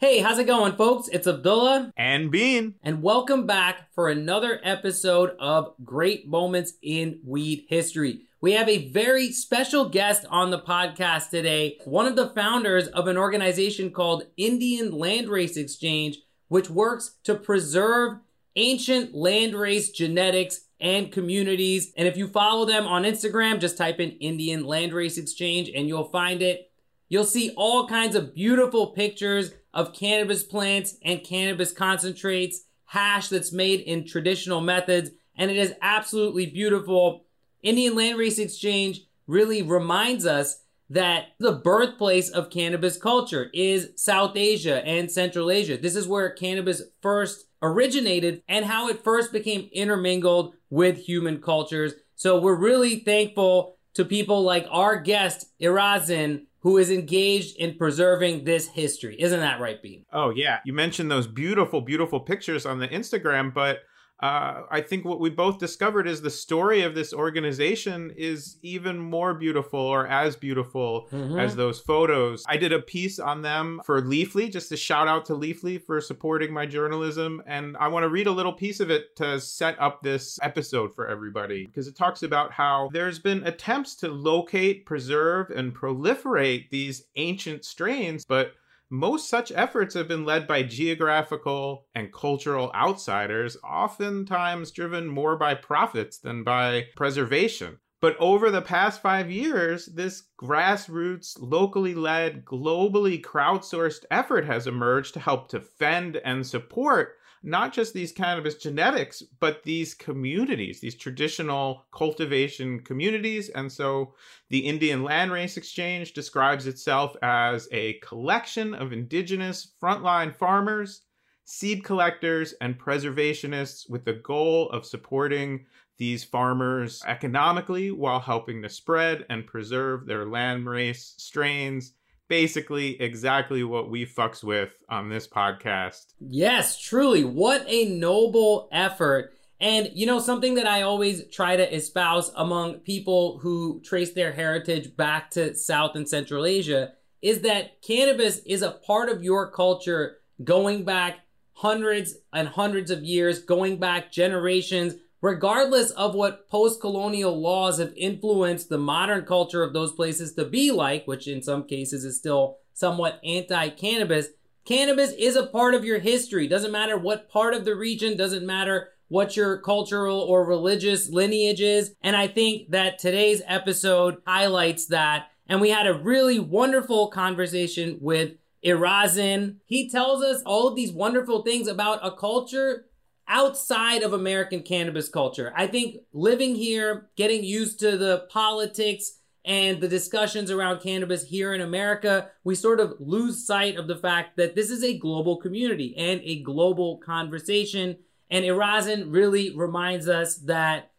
Hey, how's it going, folks? It's Abdullah. And Bean. And welcome back for another episode of Great Moments in Weed History. We have a very special guest on the podcast today, one of the founders of an organization called Indian Landrace Exchange, which works to preserve ancient landrace genetics and communities. And if you follow them on Instagram, just type in Indian Landrace Exchange and you'll find it. You'll see all kinds of beautiful pictures of cannabis plants and cannabis concentrates, hash that's made in traditional methods, and it is absolutely beautiful. Indian Landrace Exchange really reminds us that the birthplace of cannabis culture is South Asia and Central Asia. This is where cannabis first originated and how it first became intermingled with human cultures. So we're really thankful to people like our guest, Irazin, who is engaged in preserving this history. Isn't that right, Bean? Oh, yeah. You mentioned those beautiful, beautiful pictures on the Instagram, but uh, I think what we both discovered is the story of this organization is even more beautiful or as beautiful mm-hmm. as those photos. I did a piece on them for Leafly, just a shout out to Leafly for supporting my journalism. And I want to read a little piece of it to set up this episode for everybody because it talks about how there's been attempts to locate, preserve, and proliferate these ancient strains, but most such efforts have been led by geographical and cultural outsiders, oftentimes driven more by profits than by preservation. But over the past five years, this grassroots, locally led, globally crowdsourced effort has emerged to help defend and support not just these cannabis genetics, but these communities, these traditional cultivation communities. And so the Indian Landrace Exchange describes itself as a collection of indigenous frontline farmers, seed collectors, and preservationists with the goal of supporting these farmers economically while helping to spread and preserve their landrace strains basically exactly what we fucks with on this podcast. Yes, truly. What a noble effort. And you know, something that I always try to espouse among people who trace their heritage back to South and Central Asia is that cannabis is a part of your culture going back hundreds and hundreds of years, going back generations regardless of what post colonial laws have influenced the modern culture of those places to be like, which in some cases is still somewhat anti cannabis, cannabis is a part of your history. Doesn't matter what part of the region, doesn't matter what your cultural or religious lineage is. And I think that today's episode highlights that. And we had a really wonderful conversation with Irazin. He tells us all of these wonderful things about a culture outside of American cannabis culture. I think living here, getting used to the politics and the discussions around cannabis here in America, we sort of lose sight of the fact that this is a global community and a global conversation. And Irazin really reminds us that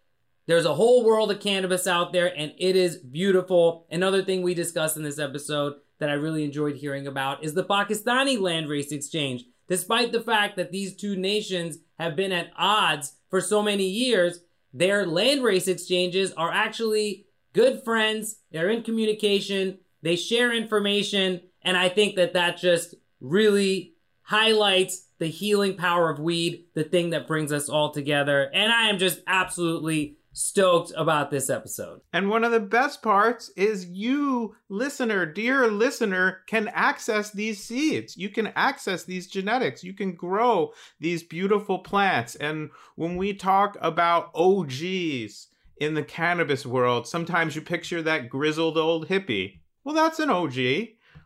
there's a whole world of cannabis out there and it is beautiful. Another thing we discussed in this episode that I really enjoyed hearing about is the Pakistani landrace exchange. Despite the fact that these two nations have been at odds for so many years, their landrace exchanges are actually good friends. They're in communication. They share information. And I think that that just really highlights the healing power of weed, the thing that brings us all together. And I am just absolutely stoked about this episode. And one of the best parts is you, listener, dear listener, can access these seeds. You can access these genetics. You can grow these beautiful plants. And when we talk about OGs in the cannabis world, sometimes you picture that grizzled old hippie. Well, that's an OG.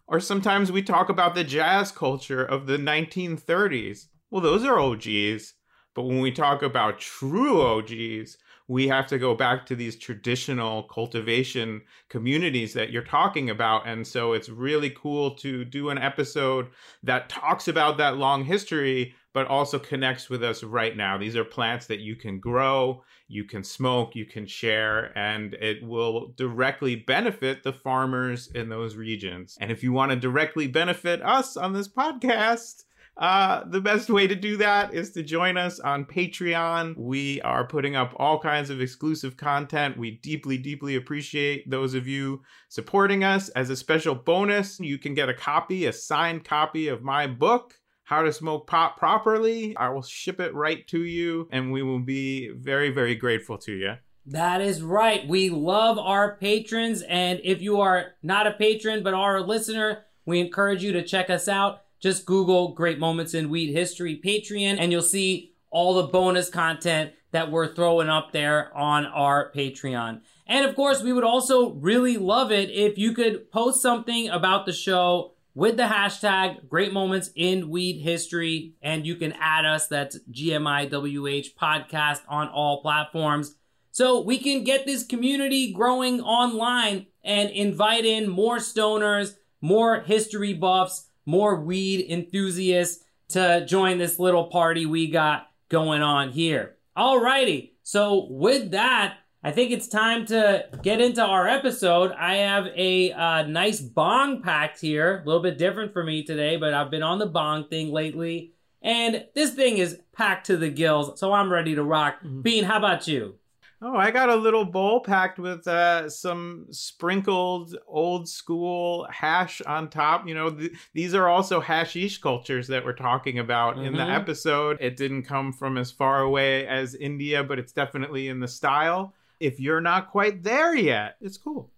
Or sometimes we talk about the jazz culture of the 1930s. Well, those are OGs. But when we talk about true OGs, we have to go back to these traditional cultivation communities that you're talking about. And so it's really cool to do an episode that talks about that long history, but also connects with us right now. These are plants that you can grow, you can smoke, you can share, and it will directly benefit the farmers in those regions. And if you want to directly benefit us on this podcast, Uh, the best way to do that is to join us on Patreon. We are putting up all kinds of exclusive content. We deeply, deeply appreciate those of you supporting us. As a special bonus, you can get a copy, a signed copy of my book. How to smoke pot properly. I will ship it right to you, and we will be very, very grateful to you. That is right. We love our patrons. And if you are not a patron but are a listener, we encourage you to check us out. Just Google Great Moments in Weed History Patreon, and you'll see all the bonus content that we're throwing up there on our Patreon. And of course, we would also really love it if you could post something about the show with the hashtag Great Moments in Weed History, and you can add us. That's GMIWH Podcast on all platforms so we can get this community growing online and invite in more stoners, more history buffs, more weed enthusiasts to join this little party we got going on here. Alrighty, so with that, I think it's time to get into our episode. I have a uh, nice bong packed here, a little bit different for me today, but I've been on the bong thing lately. And this thing is packed to the gills, so I'm ready to rock. Mm-hmm. Bean, how about you? Oh, I got a little bowl packed with uh, some sprinkled old school hash on top. You know, th- these are also hashish cultures that we're talking about mm-hmm. in the mm-hmm. episode. It didn't come from as far away as India, but it's definitely in the style. If you're not quite there yet, it's cool.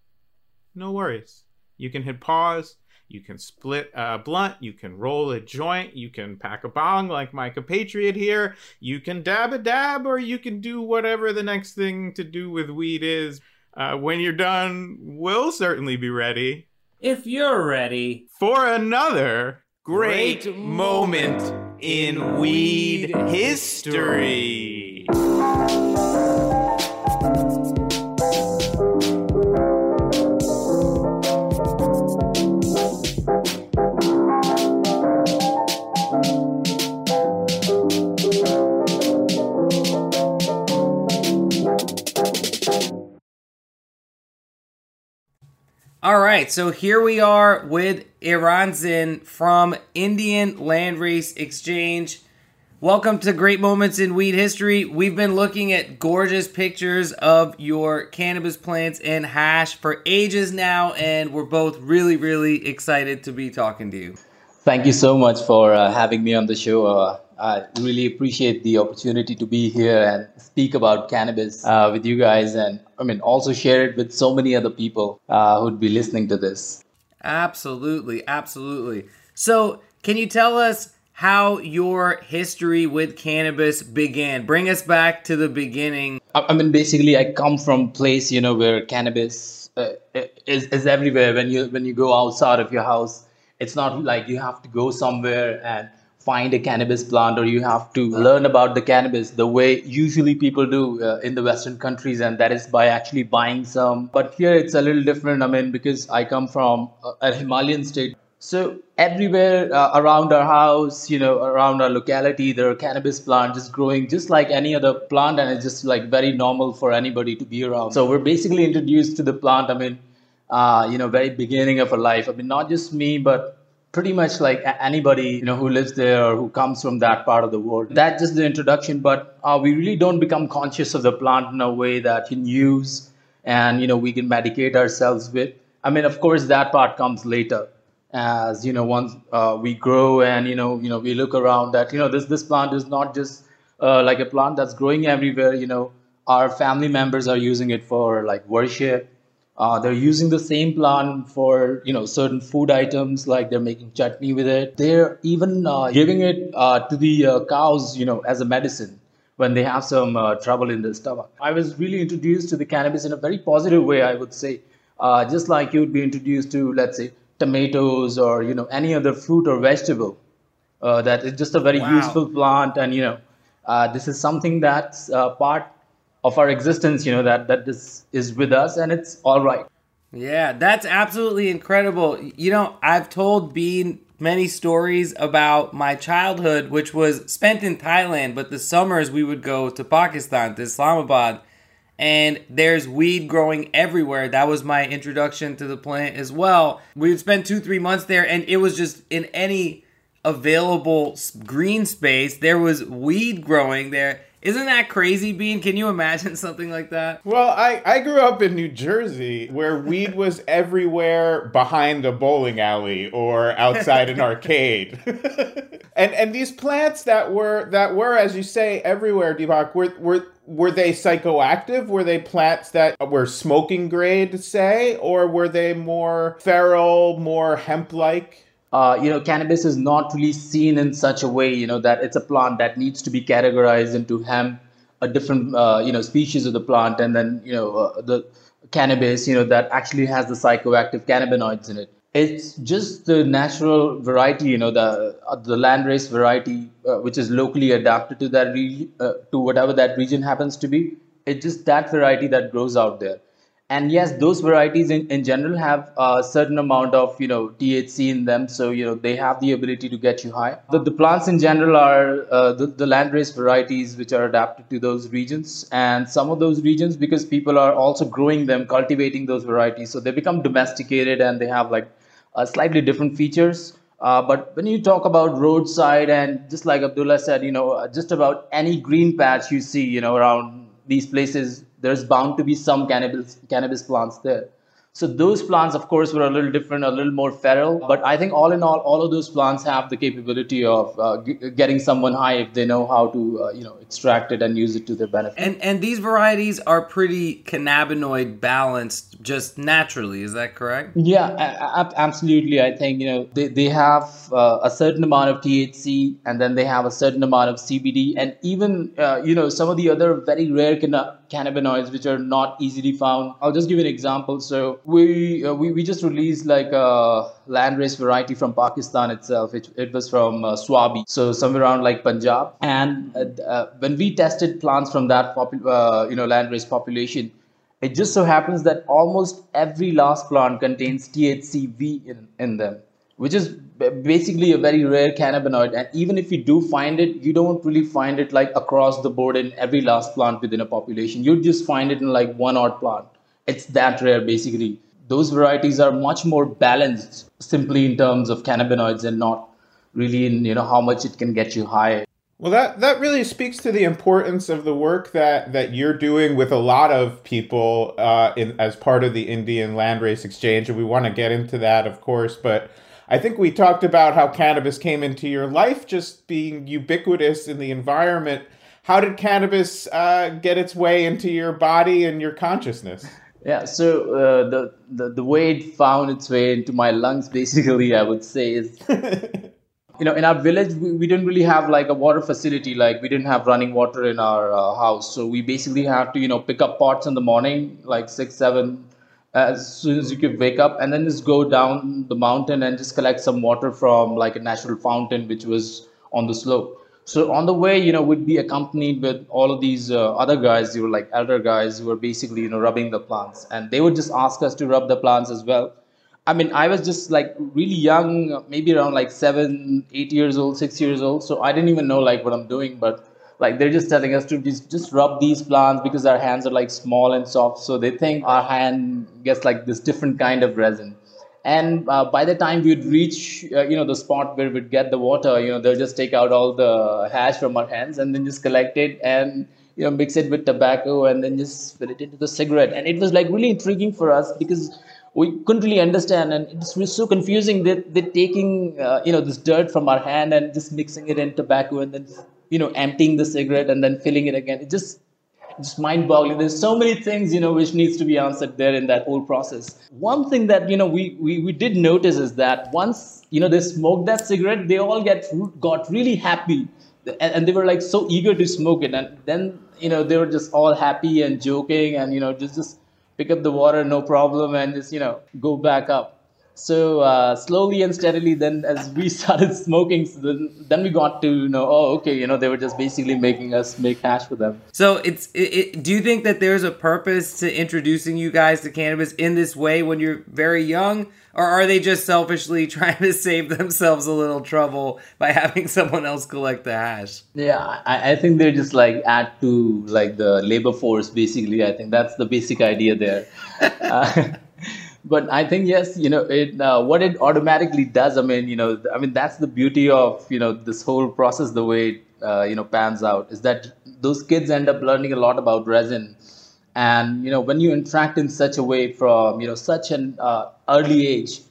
No worries. You can hit pause you can split a blunt, you can roll a joint, you can pack a bong like my compatriot here, you can dab a dab, or you can do whatever the next thing to do with weed is. Uh, when you're done, we'll certainly be ready. If you're ready. For another great, great moment in weed history. All right, so here we are with Iranzin from Indian Landrace Exchange. Welcome to Great Moments in Weed History. We've been looking at gorgeous pictures of your cannabis plants and hash for ages now, and we're both really, really excited to be talking to you. Thank you so much for uh, having me on the show. Uh, I really appreciate the opportunity to be here and speak about cannabis uh, with you guys, and I mean also share it with so many other people uh, who'd be listening to this. Absolutely, absolutely. So, can you tell us how your history with cannabis began? Bring us back to the beginning. I mean, basically, I come from a place you know where cannabis uh, is is everywhere. When you when you go outside of your house, it's not like you have to go somewhere and find a cannabis plant or you have to learn about the cannabis the way usually people do uh, in the western countries and that is by actually buying some. But here it's a little different i mean because i come from a, himalayan state. So everywhere uh, around our house you know around our locality there are cannabis plants just growing just like any other plant and it's just like very normal for anybody to be around. So we're basically introduced to the plant i mean uh, you know very beginning of our life. I mean not just me but pretty much like anybody you know who lives there or who comes from that part of the world. That's just the introduction but uh, we really don't become conscious of the plant in a way that can use and you know we can medicate ourselves with. I mean of course that part comes later as you know once uh, we grow and you know you know we look around that you know this this plant is not just uh, like a plant that's growing everywhere. You know our family members are using it for like worship uh, they're using the same plant for you know certain food items, like they're making chutney with it. They're even uh, giving it uh, to the uh, cows, you know, as a medicine when they have some uh, trouble in their stomach. I was really introduced to the cannabis in a very positive way, I would say, uh, just like you would be introduced to, let's say, tomatoes or you know any other fruit or vegetable. that is just a very wow. useful plant, and you know, this is something that's part of our existence, you know, that that this is with us and it's all right. Yeah, that's absolutely incredible. You know, I've told Bean many stories about my childhood, which was spent in Thailand, but the summers we would go to Pakistan, to Islamabad, and there's weed growing everywhere. That was my introduction to the plant as well. We would spend two, three months there, and it was just in any available green space. There was weed growing there. Isn't that crazy, Bean? Can you imagine something like that? Well, I, I grew up in New Jersey where weed was everywhere behind a bowling alley or outside an arcade. and and these plants that were that were, as you say, everywhere, Deepak, were were were they psychoactive? Were they plants that were smoking grade, say, or were they more feral, more hemp like? Uh, you know, cannabis is not really seen in such a way, you know, that it's a plant that needs to be categorized into hemp, a different, uh, you know, species of the plant, and then, you know, uh, the cannabis, you know, that actually has the psychoactive cannabinoids in it. It's just the natural variety, you know, the uh, the landrace variety, uh, which is locally adapted to that uh, to whatever that region happens to be. It's just that variety that grows out there and yes those varieties in, in general have a certain amount of you know thc in them. So you know they have the ability to get you high. The, the plants in general are uh, the, the landrace varieties which are adapted to those regions. And some of those regions because people are also growing them cultivating those varieties. So they become domesticated and they have like uh, slightly different features. Uh, but when you talk about roadside and just like abdullah said you know just about any green patch you see you know around these places there's bound to be some cannabis cannabis plants there. So those plants, of course, were a little different, a little more feral. But I think all in all, all of those plants have the capability of uh, g- getting someone high if they know how to, uh, you know, extract it and use it to their benefit. And and these varieties are pretty cannabinoid balanced, just naturally. Is that correct? Yeah, a- a- absolutely. I think you know they they have uh, a certain amount of THC, and then they have a certain amount of CBD, and even uh, you know some of the other very rare canna- cannabinoids which are not easily found. I'll just give you an example. So we uh, we, we just released like a landrace variety from Pakistan itself. It, it was from uh, Swabi, so somewhere around like Punjab. And uh, uh, when we tested plants from that popu- uh, you know landrace population, it just so happens that almost every last plant contains THCV in, in them, which is basically a very rare cannabinoid. And even if you do find it, you don't really find it like across the board in every last plant within a population. You just find it in like one odd plant. It's that rare, basically. Those varieties are much more balanced simply in terms of cannabinoids and not really in you know how much it can get you high Well, that that really speaks to the importance of the work that that you're doing with a lot of people uh, in as part of the Indian Landrace Exchange, and we want to get into that, of course. But I think we talked about how cannabis came into your life, just being ubiquitous in the environment. How did cannabis uh, get its way into your body and your consciousness? Yeah, so uh, the, the the way it found its way into my lungs, basically, I would say is, you know, in our village, we, we didn't really have like a water facility, like we didn't have running water in our uh, house, so we basically have to, you know, pick up pots in the morning, like six, seven, as soon as you could wake up, and then just go down the mountain and just collect some water from like a natural fountain which was on the slope. So on the way, you know, we'd be accompanied with all of these uh, other guys. They were like elder guys who were basically, you know, rubbing the plants, and they would just ask us to rub the plants as well. I mean, I was just like really young, maybe around like seven, eight years old, six years old. So I didn't even know like what I'm doing, but like they're just telling us to just, just rub these plants because our hands are like small and soft. So they think our hand gets like this different kind of resin and uh, by the time we'd reach uh, you know the spot where we'd get the water you know they'll just take out all the hash from our hands and then just collect it and you know mix it with tobacco and then just fill it into the cigarette and it was like really intriguing for us because we couldn't really understand and it was so confusing that they're taking uh, you know this dirt from our hand and just mixing it in tobacco and then you know emptying the cigarette and then filling it again. It just just mind-boggling. There's so many things you know which needs to be answered there in that whole process. One thing that you know we we, we did notice is that once you know they smoked that cigarette they all get got really happy. And, and they were like so eager to smoke it. And then you know they were just all happy and joking and you know just just pick up the water no problem and just you know go back up so uh, slowly and steadily then as we started smoking so then, then we got to know oh okay you know they were just basically making us make hash for them. So it's it, it, do you think that there's a purpose to introducing you guys to cannabis in this way when you're very young? Or are they just selfishly trying to save themselves a little trouble by having someone else collect the hash? yeah I, I think they're just like add to like the labor force basically. I think that's the basic idea there. Uh, but I think yes, you know, it uh, what it automatically does. I mean, you know, I mean that's the beauty of you know this whole process. The way it, uh, you know pans out is that those kids end up learning a lot about resin, and you know when you interact in such a way from you know such an uh, early age,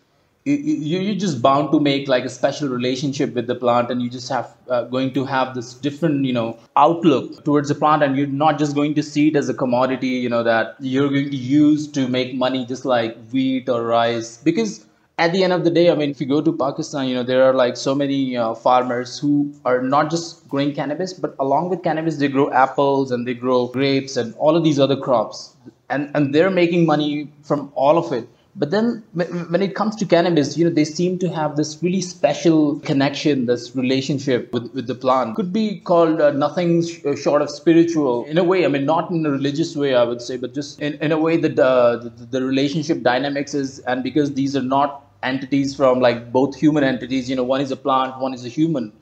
you, you're just bound to make like a special relationship with the plant and you just have uh, going to have this different you know outlook towards the plant and you're not just going to see it as a commodity you know that you're going to use to make money just like wheat or rice. Because at the end of the day i mean if you go to pakistan you know there are like so many uh, farmers who are not just growing cannabis but along with cannabis they grow apples and they grow grapes and all of these other crops. And and they're making money from all of it but then when it comes to cannabis, you know, they seem to have this really special connection, this relationship with, with the plant. Could be called uh, nothing sh- uh, short of spiritual in a way. I mean, not in a religious way, I would say, but just in, in a way that uh, the, the relationship dynamics is, and because these are not entities from like both human entities, you know, one is a plant, one is a human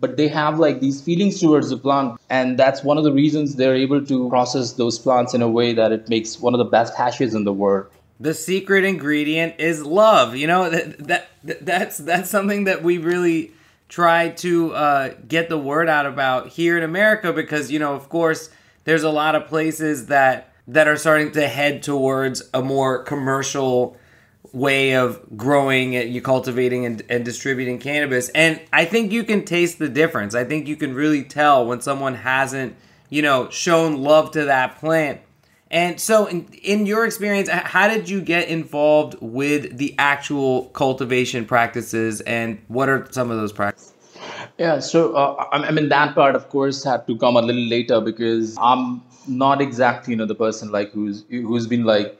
but they have like these feelings towards the plant and that's one of the reasons they're able to process those plants in a way that it makes one of the best hashes in the world the secret ingredient is love. You know that that that's that's something that we really try to uh, get the word out about here in America because you know of course there's a lot of places that that are starting to head towards a more commercial way of growing you cultivating and, and distributing cannabis and i think you can taste the difference i think you can really tell when someone hasn't you know shown love to that plant and so, in, in, your experience, how did you get involved with the actual cultivation practices, and what are some of those practices? Yeah, so uh, I mean that part, of course, had to come a little later because I'm not exactly you know the person like who's who's been like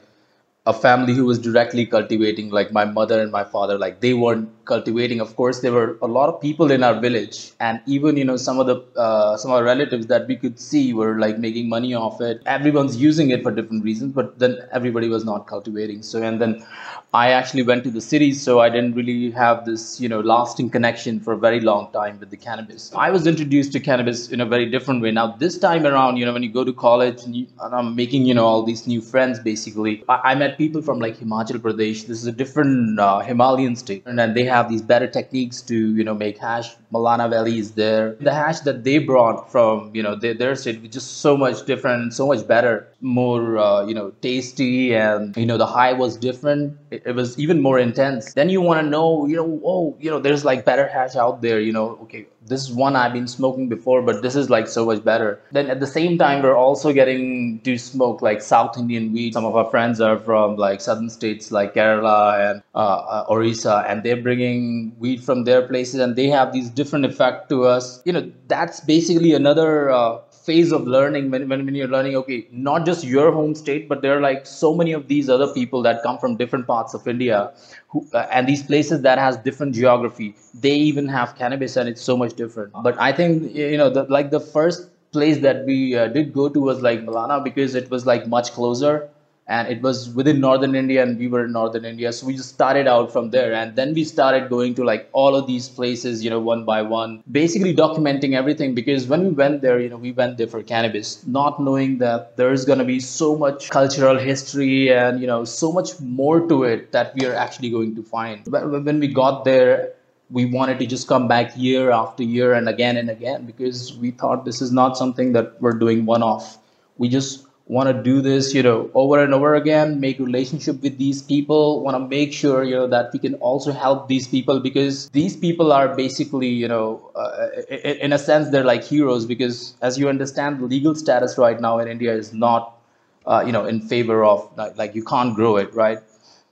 a family who was directly cultivating like my mother and my father like they weren't cultivating. Of course there were a lot of people in our village and even you know some of the uh, some of our relatives that we could see were like making money off it. Everyone's using it for different reasons but then everybody was not cultivating. So and then i actually went to the cities so i didn't really have this you know lasting connection for a very long time with the cannabis i was introduced to cannabis in a very different way now this time around you know when you go to college and, you, and i'm making you know all these new friends basically I, I met people from like Himachal Pradesh. This is a different uh, Himalayan state, and then they have these better techniques to you know make hash. Malana Valley is there. The hash that they brought from you know their, their state was just so much different, so much better, more uh, you know tasty, and you know the high was different. It, it was even more intense. Then you want to know you know oh you know there's like better hash out there. You know okay this is one I've been smoking before, but this is like so much better. Then at the same time, we're also getting to smoke like South Indian weed. Some of our friends are from like southern states like Kerala and uh, uh, Orissa, and they're bringing weed from their places, and they have these different effect to us. You know, that's basically another uh, phase of learning when, when, when you're learning okay not just your home state but there are like so many of these other people that come from different parts of india who, uh, and these places that has different geography they even have cannabis and it's so much different. But i think you know the, like the first place that we uh, did go to was like malana because it was like much closer and it was within northern india and we were in northern india. So we just started out from there. And then we started going to like all of these places you know one by one basically documenting everything. Because when we went there you know we went there for cannabis not knowing that there's going to be so much cultural history and you know so much more to it that we are actually going to find. When we got there we wanted to just come back year after year and again and again because we thought this is not something that we're doing one off we just want to do this you know over and over again make relationship with these people want to make sure you know that we can also help these people because these people are basically you know uh, in a sense they're like heroes because as you understand the legal status right now in india is not uh, you know in favor of like you can't grow it right?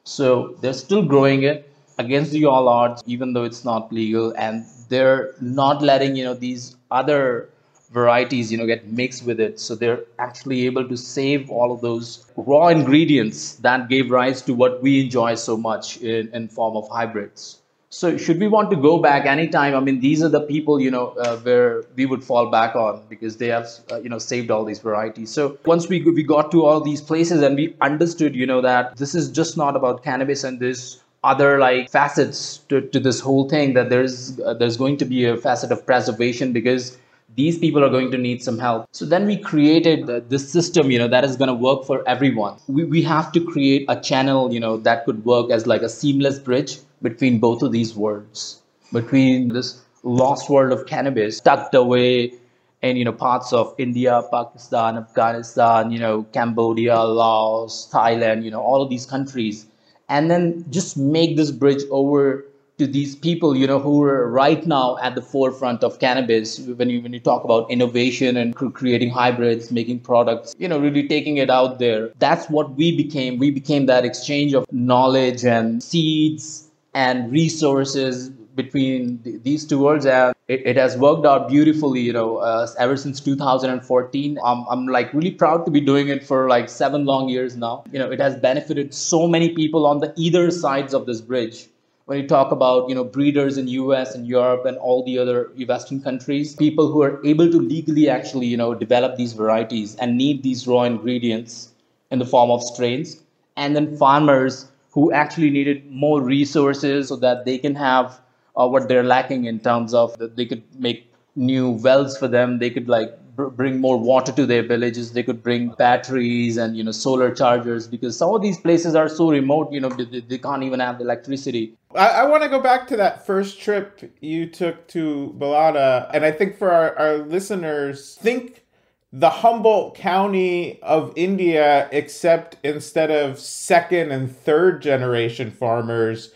So they're still growing it against the all odds even though it's not legal and they're not letting you know these other varieties you know get mixed with it. So they're actually able to save all of those raw ingredients that gave rise to what we enjoy so much in, in form of hybrids. So should we want to go back anytime? I mean these are the people you know uh, where we would fall back on because they have uh, you know saved all these varieties. So once we we got to all these places and we understood you know that this is just not about cannabis and this other like facets to, to this whole thing that there's uh, there's going to be a facet of preservation because these people are going to need some help. So then we created this system, you know, that is going to work for everyone. We, we have to create a channel, you know, that could work as like a seamless bridge between both of these worlds, between this lost world of cannabis tucked away in, you know, parts of India, Pakistan, Afghanistan, you know, Cambodia, Laos, Thailand, you know, all of these countries, and then just make this bridge over to these people, you know, who are right now at the forefront of cannabis. When you when you talk about innovation and creating hybrids, making products, you know, really taking it out there. That's what we became. We became that exchange of knowledge and seeds and resources between these two worlds and it, it, has worked out beautifully you know uh, ever since 2014 I'm, I'm like really proud to be doing it for like seven long years now you know it has benefited so many people on the either sides of this bridge when you talk about you know breeders in US and Europe and all the other Western countries, people who are able to legally actually you know develop these varieties and need these raw ingredients in the form of strains, and then farmers who actually needed more resources so that they can have uh, what they're lacking in terms of that they could make new wells for them, they could like bring more water to their villages. They could bring batteries and you know solar chargers because some of these places are so remote you know they, they can't even have electricity. I, I want to go back to that first trip you took to malana and i think for our, our listeners think the humboldt county of india except instead of second and third generation farmers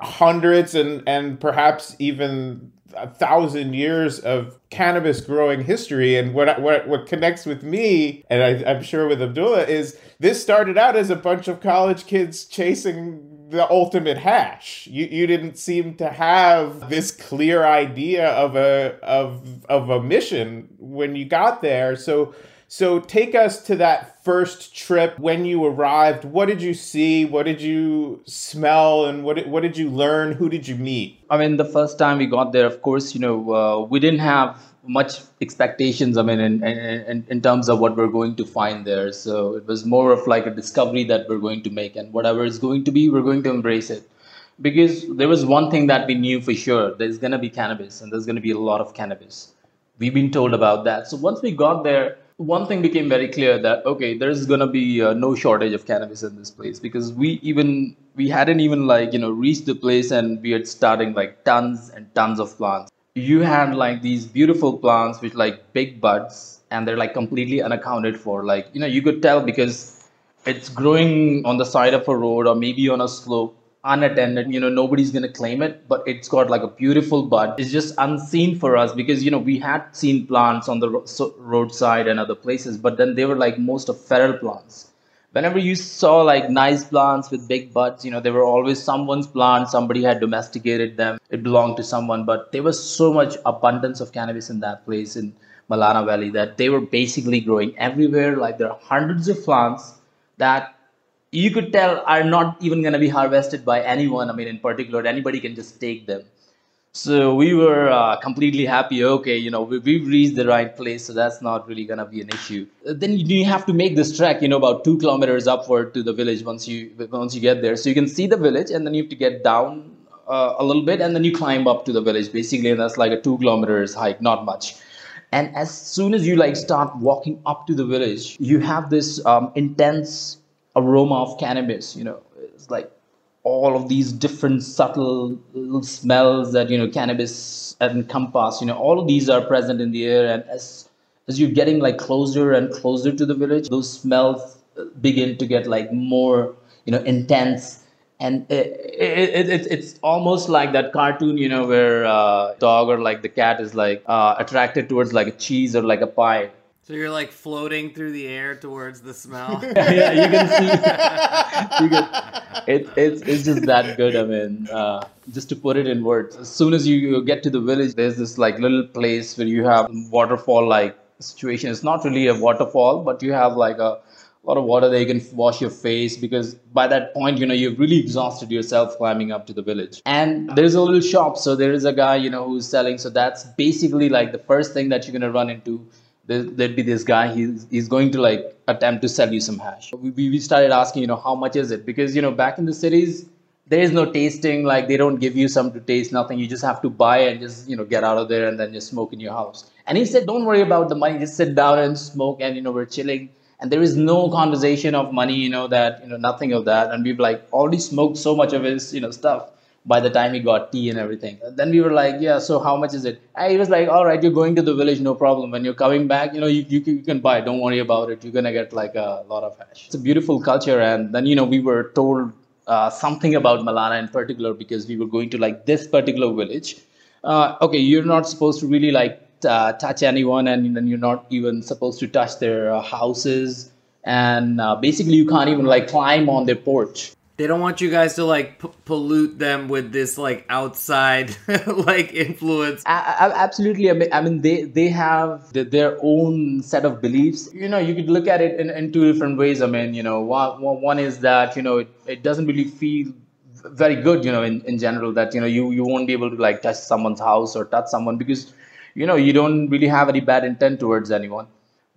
hundreds and and perhaps even a thousand years of cannabis growing history. And what what what connects with me, and I, I'm sure with Abdullah, is this started out as a bunch of college kids chasing the ultimate hash. You you didn't seem to have this clear idea of a of of a mission when you got there. So so take us to that first trip when you arrived. What did you see? What did you smell? And what did, what did you learn? Who did you meet? I mean, the first time we got there, of course, you know, uh, we didn't have much expectations. I mean, in, in, in terms of what we're going to find there. So it was more of like a discovery that we're going to make, and whatever is going to be, we're going to embrace it. Because there was one thing that we knew for sure: there's going to be cannabis, and there's going to be a lot of cannabis. We've been told about that. So once we got there one thing became very clear that okay there's going to be uh, no shortage of cannabis in this place because we even we hadn't even like you know reached the place and we had starting like tons and tons of plants. You had like these beautiful plants with like big buds and they're like completely unaccounted for. Like you know you could tell because it's growing on the side of a road or maybe on a slope unattended you know nobody's to claim it but it's got like a beautiful bud. It's just unseen for us because you know we had seen plants on the ro- roadside and other places but then they were like most of feral plants. Whenever you saw like nice plants with big buds you know they were always someone's plant somebody had domesticated them it belonged to someone but there was so much abundance of cannabis in that place in malana valley that they were basically growing everywhere. Like there are hundreds of plants that you could tell are not even going to be harvested by anyone. I mean, in particular, anybody can just take them. So we were uh, completely happy. Okay, you know, we, we've reached the right place, so that's not really gonna be an issue. Then you have to make this trek, you know, about two kilometers upward to the village once you once you get there. So you can see the village, and then you have to get down uh, a little bit, and then you climb up to the village. Basically, that's like a two kilometers hike, not much. And as soon as you like start walking up to the village, you have this um, intense aroma of cannabis you know. It's like all of these different subtle smells that you know cannabis encompass you know all of these are present in the air. And as as you're getting like closer and closer to the village those smells begin to get like more you know intense. And it, it, it, it's almost like that cartoon you know where uh, dog or like the cat is like uh, attracted towards like a cheese or like a pie so you're like floating through the air towards the smell. yeah, you can see. you can, it, it's it's just that good. I mean, uh, just to put it in words, as soon as you get to the village, there's this like little place where you have waterfall like situation. It's not really a waterfall, but you have like a lot of water there. You can wash your face because by that point, you know, you've really exhausted yourself climbing up to the village. And there's a little shop. So there is a guy, you know, who's selling. So that's basically like the first thing that you're going to run into there'd be this guy he's, he's going to like attempt to sell you some hash. We, we started asking you know how much is it? Because you know back in the cities there is no tasting like they don't give you some to taste nothing. You just have to buy and just you know get out of there and then just smoke in your house. And he said don't worry about the money. Just sit down and smoke and you know we're chilling. And there is no conversation of money you know that you know nothing of that. And we've like already smoked so much of his you know stuff by the time he got tea and everything. Then we were like yeah so how much is it? And he was like all right you're going to the village no problem. When you're coming back you know you, you, can, you can buy don't worry about it. You're gonna get like a lot of hash. It's a beautiful culture and then you know we were told uh, something about malana in particular because we were going to like this particular village. Uh, okay you're not supposed to really like uh, touch anyone and then you're not even supposed to touch their uh, houses. And uh, basically you can't even like climb on their porch they don't want you guys to like p- pollute them with this like outside like influence. Absolutely I mean, I mean they they have the, their own set of beliefs. You know you could look at it in, in two different ways i mean you know one, one is that you know it, it doesn't really feel very good you know in, in general that you know you you won't be able to like touch someone's house or touch someone because you know you don't really have any bad intent towards anyone.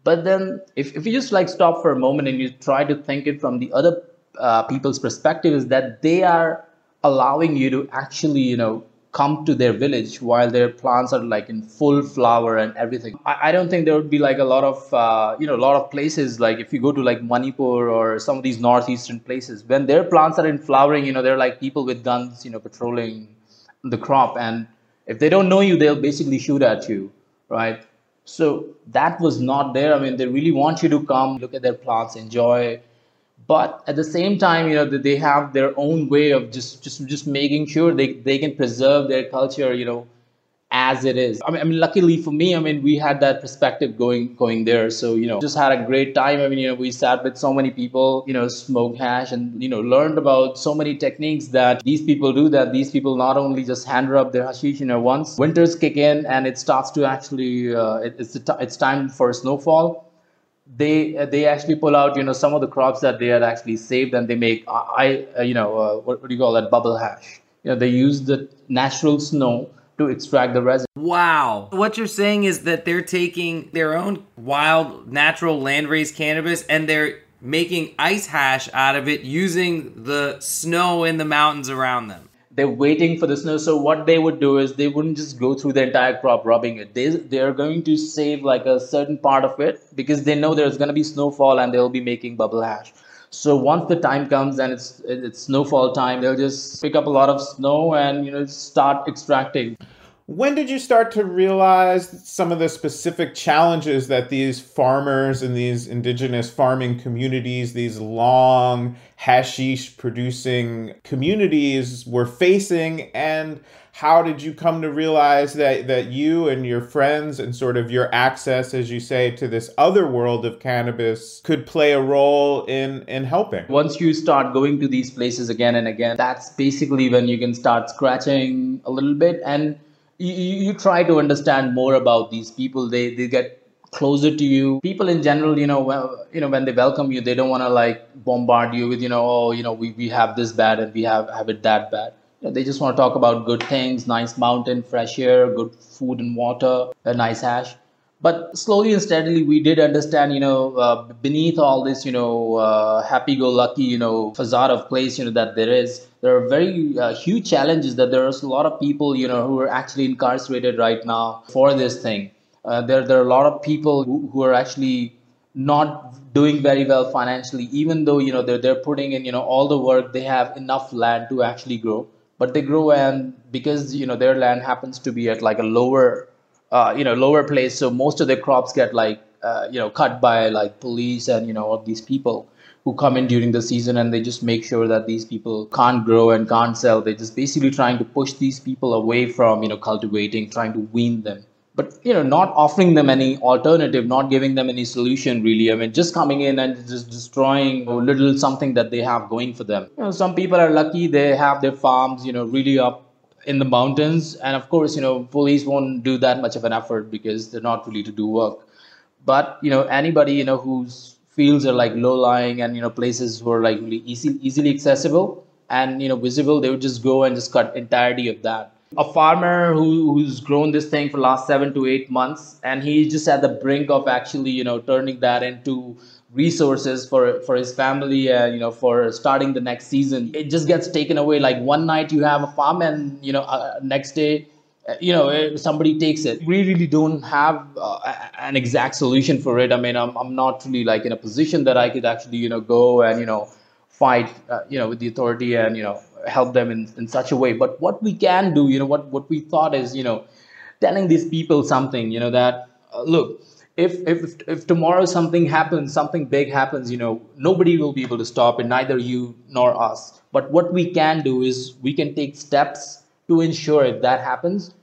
But then if, if you just like stop for a moment and you try to think it from the other uh, people's perspective is that they are allowing you to actually you know come to their village while their plants are like in full flower and everything. I, I don't think there would be like a lot of uh, you know a lot of places like if you go to like manipur or some of these northeastern places when their plants are in flowering you know they're like people with guns you know patrolling the crop. And if they don't know you they'll basically shoot at you right? So that was not there. I mean they really want you to come look at their plants enjoy but at the same time you know they have their own way of just just just making sure they, they can preserve their culture you know as it is. I mean, I mean luckily for me i mean we had that perspective going going there. So you know just had a great time. I mean you know we sat with so many people you know smoked hash and you know learned about so many techniques that these people do that these people not only just hand rub their hashish you know once winters kick in and it starts to actually uh, it, it's, it's time for snowfall they they actually pull out you know some of the crops that they had actually saved and they make I uh, you know uh, what, what do you call that bubble hash you know they use the natural snow to extract the resin. Wow. What you're saying is that they're taking their own wild natural landrace cannabis and they're making ice hash out of it using the snow in the mountains around them they're waiting for the snow. So what they would do is they wouldn't just go through the entire crop rubbing it. They they're going to save like a certain part of it because they know there's to be snowfall and they'll be making bubble hash. So once the time comes and it's it's snowfall time, they'll just pick up a lot of snow and you know start extracting. When did you start to realize some of the specific challenges that these farmers and these indigenous farming communities, these long hashish producing communities were facing? And how did you come to realize that, that you and your friends and sort of your access, as you say, to this other world of cannabis could play a role in, in helping? Once you start going to these places again and again, that's basically when you can start scratching a little bit and you, you try to understand more about these people. They they get closer to you. People in general you know well, you know when they welcome you they don't want to like bombard you with you know oh you know we, we have this bad and we have have it that bad. You know, they just want to talk about good things nice mountain fresh air good food and water a nice hash but slowly and steadily we did understand you know uh, beneath all this you know uh, happy-go-lucky you know facade of place you know that there is there are very uh, huge challenges that there's a lot of people you know who are actually incarcerated right now for this thing. Uh, there, there are a lot of people who, who are actually not doing very well financially even though you know they're, they're putting in you know all the work they have enough land to actually grow. But they grow and because you know their land happens to be at like a lower uh, you know lower place. So most of their crops get like uh, you know cut by like police and you know all these people who come in during the season and they just make sure that these people can't grow and can't sell. They're just basically trying to push these people away from you know cultivating trying to wean them. But you know not offering them any alternative not giving them any solution really. I mean just coming in and just destroying a little something that they have going for them. You know some people are lucky. They have their farms you know really up in the mountains. And of course you know police won't do that much of an effort because they're not really to do work. But you know anybody you know whose fields are like low lying and you know places who are like really easy, easily accessible and you know visible they would just go and just cut entirety of that. A farmer who, who's grown this thing for last seven to eight months and he's just at the brink of actually you know turning that into resources for for his family and you know for starting the next season it just gets taken away like one night you have a farm and you know uh, next day uh, you know uh, somebody takes it we really don't have uh, an exact solution for it i mean I'm, I'm not really like in a position that i could actually you know go and you know fight uh, you know with the authority and you know help them in, in such a way but what we can do you know what what we thought is you know telling these people something you know that uh, look if if if tomorrow something happens something big happens you know nobody will be able to stop it neither you nor us. But what we can do is we can take steps to ensure if that happens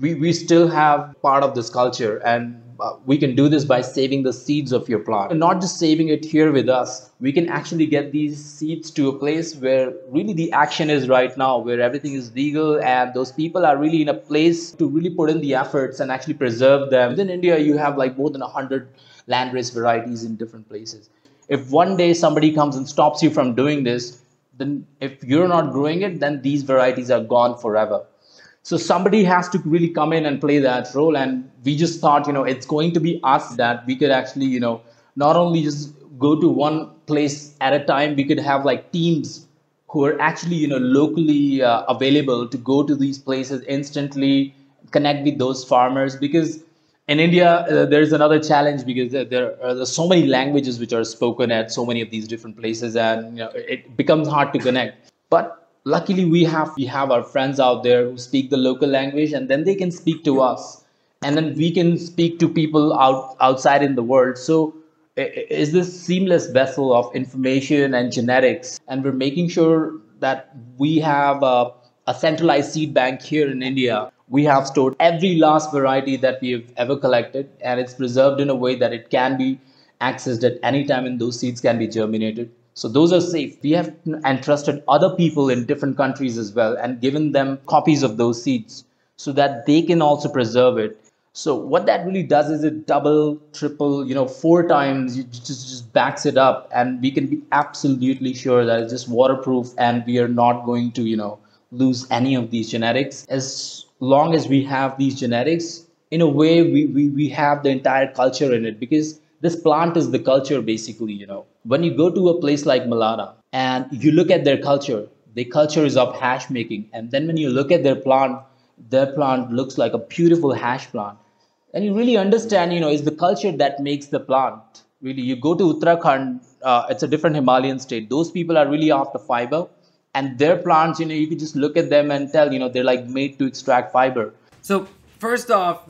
we, we still have part of this culture and uh, we can do this by saving the seeds of your plant. And not just saving it here with us we can actually get these seeds to a place where really the action is right now where everything is legal and those people are really in a place to really put in the efforts and actually preserve them. Within india you have like more than 100 landrace varieties in different places. If one day somebody comes and stops you from doing this then if you're not growing it then these varieties are gone forever so somebody has to really come in and play that role. And we just thought, you know, it's going to be us that we could actually, you know, not only just go to one place at a time, we could have like teams who are actually, you know, locally uh, available to go to these places instantly, connect with those farmers. Because in India, uh, there's another challenge because there, are so many languages which are spoken at so many of these different places, and you know, it becomes hard to connect. But luckily we have we have our friends out there who speak the local language and then they can speak to us. And then we can speak to people out outside in the world. So is this seamless vessel of information and genetics? And we're making sure that we have a, a centralized seed bank here in india. We have stored every last variety that we have ever collected and it's preserved in a way that it can be accessed at any time and those seeds can be germinated so those are safe. We have entrusted other people in different countries as well and given them copies of those seeds so that they can also preserve it. So what that really does is it double, triple, you know, four times, it just, just backs it up and we can be absolutely sure that it's just waterproof and we are not going to, you know, lose any of these genetics. As long as we have these genetics, in a way, we, we, we have the entire culture in it because this plant is the culture basically you know. When you go to a place like malana and you look at their culture their culture is of hash making. And then when you look at their plant their plant looks like a beautiful hash plant. And you really understand you know is the culture that makes the plant really. You go to uttarakhand uh, it's a different himalayan state. Those people are really after fiber. And their plants you know you can just look at them and tell you know they're like made to extract fiber. So first off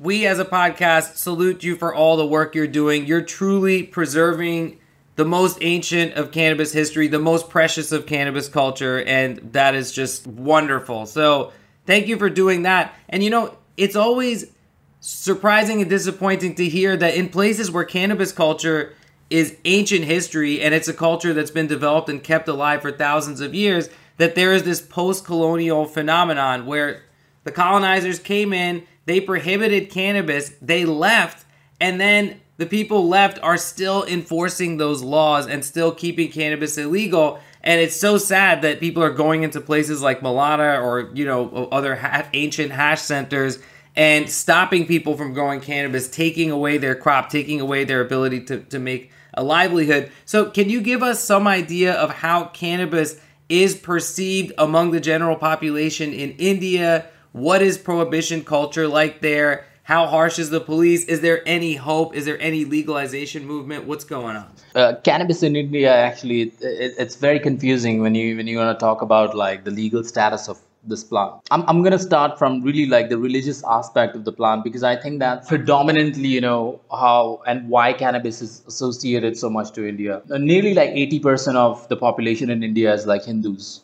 we as a podcast salute you for all the work you're doing. You're truly preserving the most ancient of cannabis history, the most precious of cannabis culture, and that is just wonderful. So, thank you for doing that. And you know, it's always surprising and disappointing to hear that in places where cannabis culture is ancient history and it's a culture that's been developed and kept alive for thousands of years, that there is this post colonial phenomenon where the colonizers came in, they prohibited cannabis, they left, and then the people left are still enforcing those laws and still keeping cannabis illegal. And it's so sad that people are going into places like Malana or, you know, other ha- ancient hash centers and stopping people from growing cannabis, taking away their crop, taking away their ability to, to make a livelihood. So, can you give us some idea of how cannabis is perceived among the general population in India? What is prohibition culture like there? How harsh is the police? Is there any hope? Is there any legalization movement? What's going on? Uh, cannabis in India actually it, it, it's very confusing when you when you want to talk about like the legal status of this plant. I'm, I'm going to start from really like the religious aspect of the plant because I think that predominantly, you know, how and why cannabis is associated so much to India. Uh, nearly like 80% of the population in India is like Hindus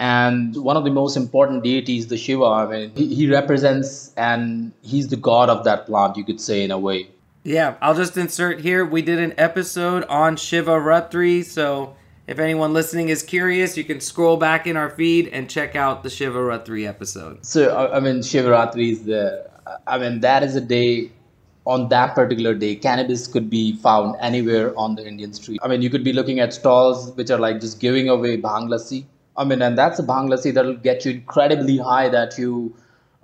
and one of the most important deities the shiva i mean he, he, represents and he's the god of that plant you could say in a way. Yeah i'll just insert here we did an episode on shivaratri so if anyone listening is curious you can scroll back in our feed and check out the shivaratri episode. So i mean shivaratri is the i mean that is a day on that particular day, cannabis could be found anywhere on the Indian street. I mean, you could be looking at stalls which are like just giving away bhang lassi I mean, and that's a bhang lassi that'll get you incredibly high that you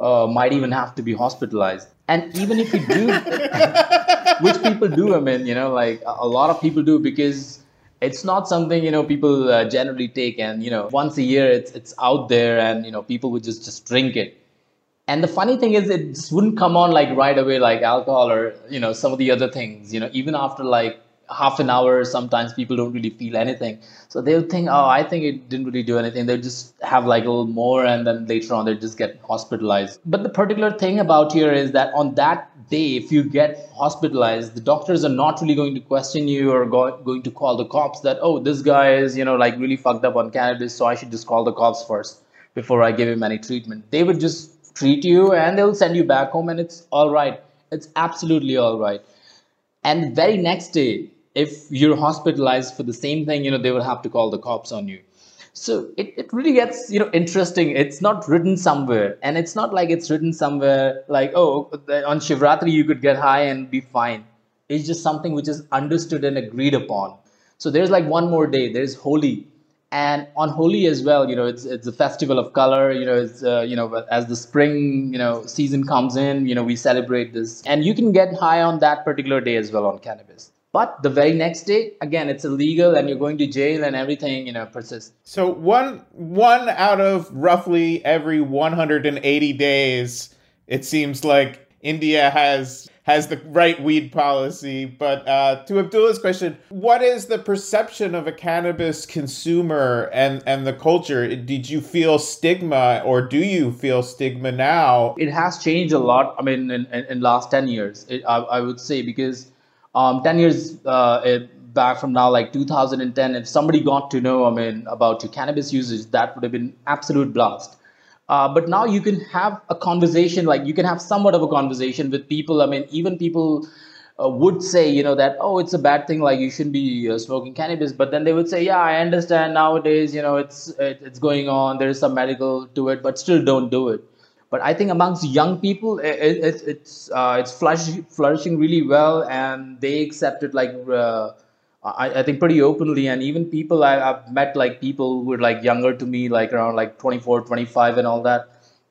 uh, might even have to be hospitalized. And even if you do, which people do. I mean, you know, like a lot of people do because it's not something you know people uh, generally take, and you know, once a year it's it's out there, and you know, people would just just drink it. And the funny thing is, it just wouldn't come on like right away, like alcohol or you know some of the other things. You know, even after like half an hour sometimes people don't really feel anything. So they'll think oh i think it didn't really do anything. They'll just have like a little more and then later on they'll just get hospitalized. But the particular thing about here is that on that day if you get hospitalized the doctors are not really going to question you or go, going to call the cops that oh this guy is you know like really fucked up on cannabis so i should just call the cops first before i give him any treatment. They would just treat you and they'll send you back home and it's all right. It's absolutely all right. And the very next day if you're hospitalized for the same thing, you know, they will have to call the cops on you. So it, it really gets, you know, interesting. It's not written somewhere. And it's not like it's written somewhere like, oh, on Shivratri you could get high and be fine. It's just something which is understood and agreed upon. So there's like one more day. There's Holi. And on Holi as well, you know, it's it's a festival of color. You know, it's uh, you know, as the spring you know season comes in, you know, we celebrate this, and you can get high on that particular day as well on cannabis. But the very next day, again, it's illegal and you're going to jail and everything, you know, persists. So one one out of roughly every 180 days, it seems like India has has the right weed policy. But uh, to Abdullah's question, what is the perception of a cannabis consumer and, and the culture? Did you feel stigma or do you feel stigma now? It has changed a lot. I mean, in, in, in last 10 years, it, I, I would say, because um, 10 years uh, back from now, like 2010, if somebody got to know, I mean, about your cannabis usage, that would have been absolute blast. Uh, but now you can have a conversation, like you can have somewhat of a conversation with people. I mean, even people uh, would say, you know, that, oh, it's a bad thing, like you shouldn't be uh, smoking cannabis. But then they would say, yeah, I understand nowadays, you know, it's, it, it's going on, there is some medical to it, but still don't do it. But I think amongst young people, it, it, it's uh, it's flourishing, really well, and they accept it like uh, I, I think pretty openly. And even people I, I've met like people who are like younger to me, like around like 24, 25, and all that.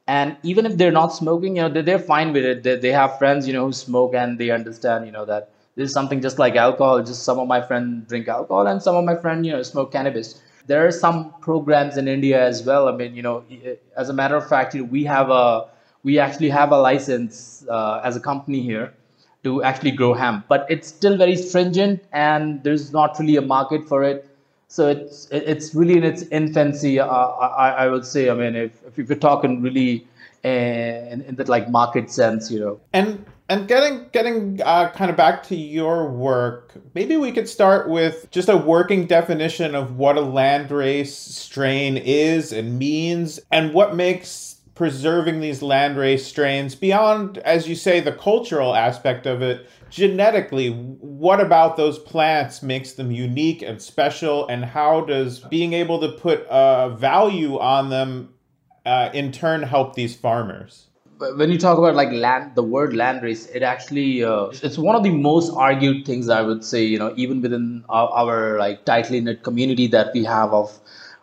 And even if they're not smoking, you know, they're, they're fine with it. They, they have friends, you know, who smoke, and they understand, you know, that this is something just like alcohol. Just some of my friends drink alcohol, and some of my friends, you know, smoke cannabis there are some programs in India as well. I mean, you know, as a matter of fact, you know, we have a we actually have a license uh, as a company here to actually grow hemp, but it's still very stringent, and there's not really a market for it. So it's it's really in its infancy. Uh, I, I would say. I mean, if if you're talking really uh, in, in that like market sense, you know. And and getting getting uh, kind of back to your work, maybe we could start with just a working definition of what a landrace strain is and means, and what makes preserving these landrace strains beyond, as you say, the cultural aspect of it. Genetically, what about those plants makes them unique and special, and how does being able to put a value on them uh, in turn help these farmers? When you talk about like land the word land race it actually uh, it's one of the most argued things i would say you know even within our, our like tightly knit community that we have of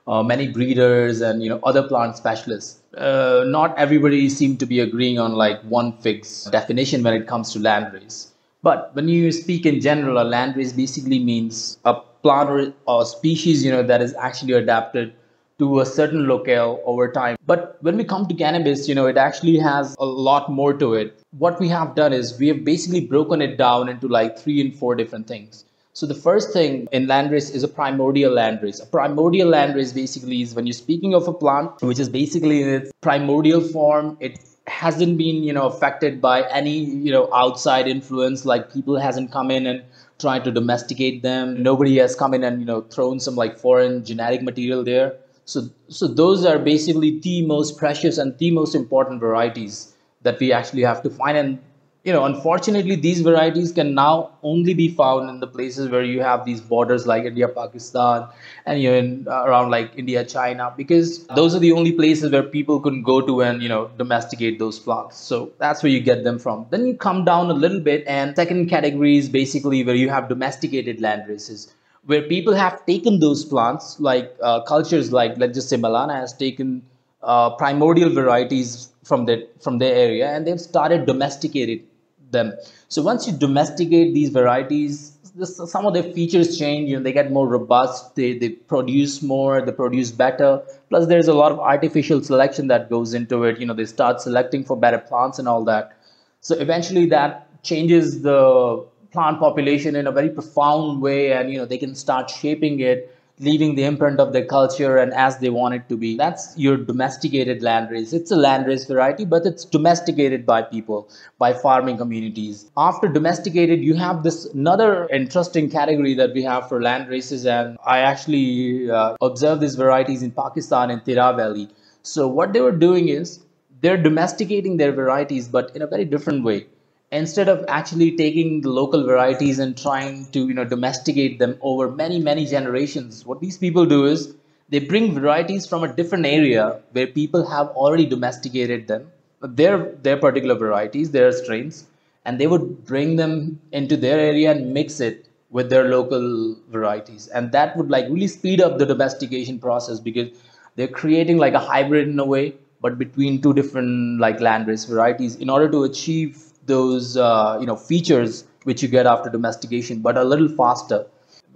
uh, many breeders and you know other plant specialists. Uh, not everybody seems to be agreeing on like one fixed definition when it comes to land race. But when you speak in general a land race basically means a plant or, or species you know that is actually adapted to a certain locale over time. But when we come to cannabis, you know, it actually has a lot more to it. What we have done is we have basically broken it down into like three and four different things. So the first thing in landrace is a primordial landrace. A primordial landrace basically is when you're speaking of a plant which is basically in its primordial form, it hasn't been, you know, affected by any, you know, outside influence like people hasn't come in and tried to domesticate them. Nobody has come in and, you know, thrown some like foreign genetic material there so, so those are basically the most precious and the most important varieties that we actually have to find. And you know, unfortunately, these varieties can now only be found in the places where you have these borders like India, Pakistan, and you know, in, uh, around like India, China, because those are the only places where people can go to and you know domesticate those plants. So that's where you get them from. Then you come down a little bit, and second category is basically where you have domesticated land races where people have taken those plants, like uh, cultures like let's just say Malana has taken uh, primordial varieties from the from their area, and they've started domesticating them. So once you domesticate these varieties, this, some of their features change. You know, they get more robust. They they produce more. They produce better. Plus, there's a lot of artificial selection that goes into it. You know, they start selecting for better plants and all that. So eventually, that changes the plant population in a very profound way, and you know, they can start shaping it leaving the imprint of their culture and as they want it to be. That's your domesticated landrace. It's a landrace variety, but it's domesticated by people, by farming communities. After domesticated, you have this another interesting category that we have for land races, and I actually uh, observed these varieties in Pakistan in Tirah Valley. So what they were doing is they're domesticating their varieties, but in a very different way instead of actually taking the local varieties and trying to you know domesticate them over many many generations what these people do is they bring varieties from a different area where people have already domesticated them their their particular varieties their strains and they would bring them into their area and mix it with their local varieties. And that would like really speed up the domestication process because they're creating like a hybrid in a way but between two different like landrace varieties in order to achieve those uh, you know features which you get after domestication, but a little faster.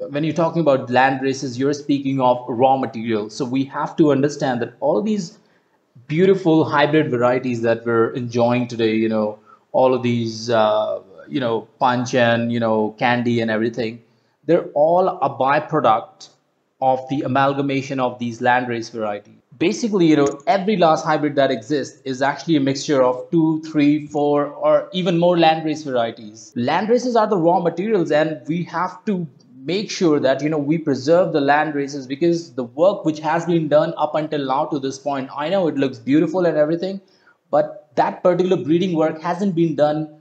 When you're talking about land races, you're speaking of raw materials. So we have to understand that all these beautiful hybrid varieties that we're enjoying today, you know, all of these, uh, you know, punch and you know candy and everything, they're all a byproduct of the amalgamation of these landrace varieties basically, you know, every last hybrid that exists is actually a mixture of two, three, four, or even more landrace varieties. Landraces are the raw materials, and we have to make sure that you know we preserve the land races because the work which has been done up until now to this point i know it looks beautiful and everything but that particular breeding work hasn't been done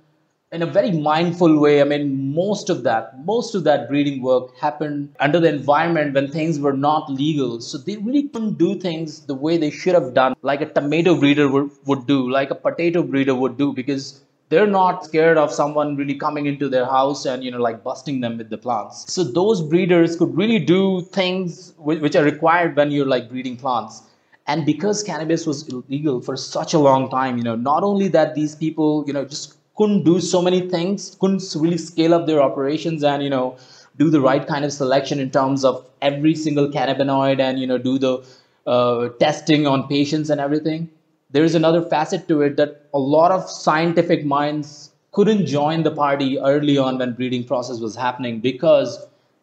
in a very mindful way. I mean, most of that, most of that breeding work happened under the environment when things were not legal. So they really couldn't do things the way they should have done, like a tomato breeder would, would do, like a potato breeder would do, because they're not scared of someone really coming into their house and you know like busting them with the plants so those breeders could really do things which are required when you're like breeding plants and because cannabis was illegal for such a long time you know not only that these people you know just couldn't do so many things, couldn't really scale up their operations and, you know, do the right kind of selection in terms of every single cannabinoid and, you know, do the uh, testing on patients and everything. There's another facet to it that a lot of scientific minds couldn't join the party early on when breeding process was happening because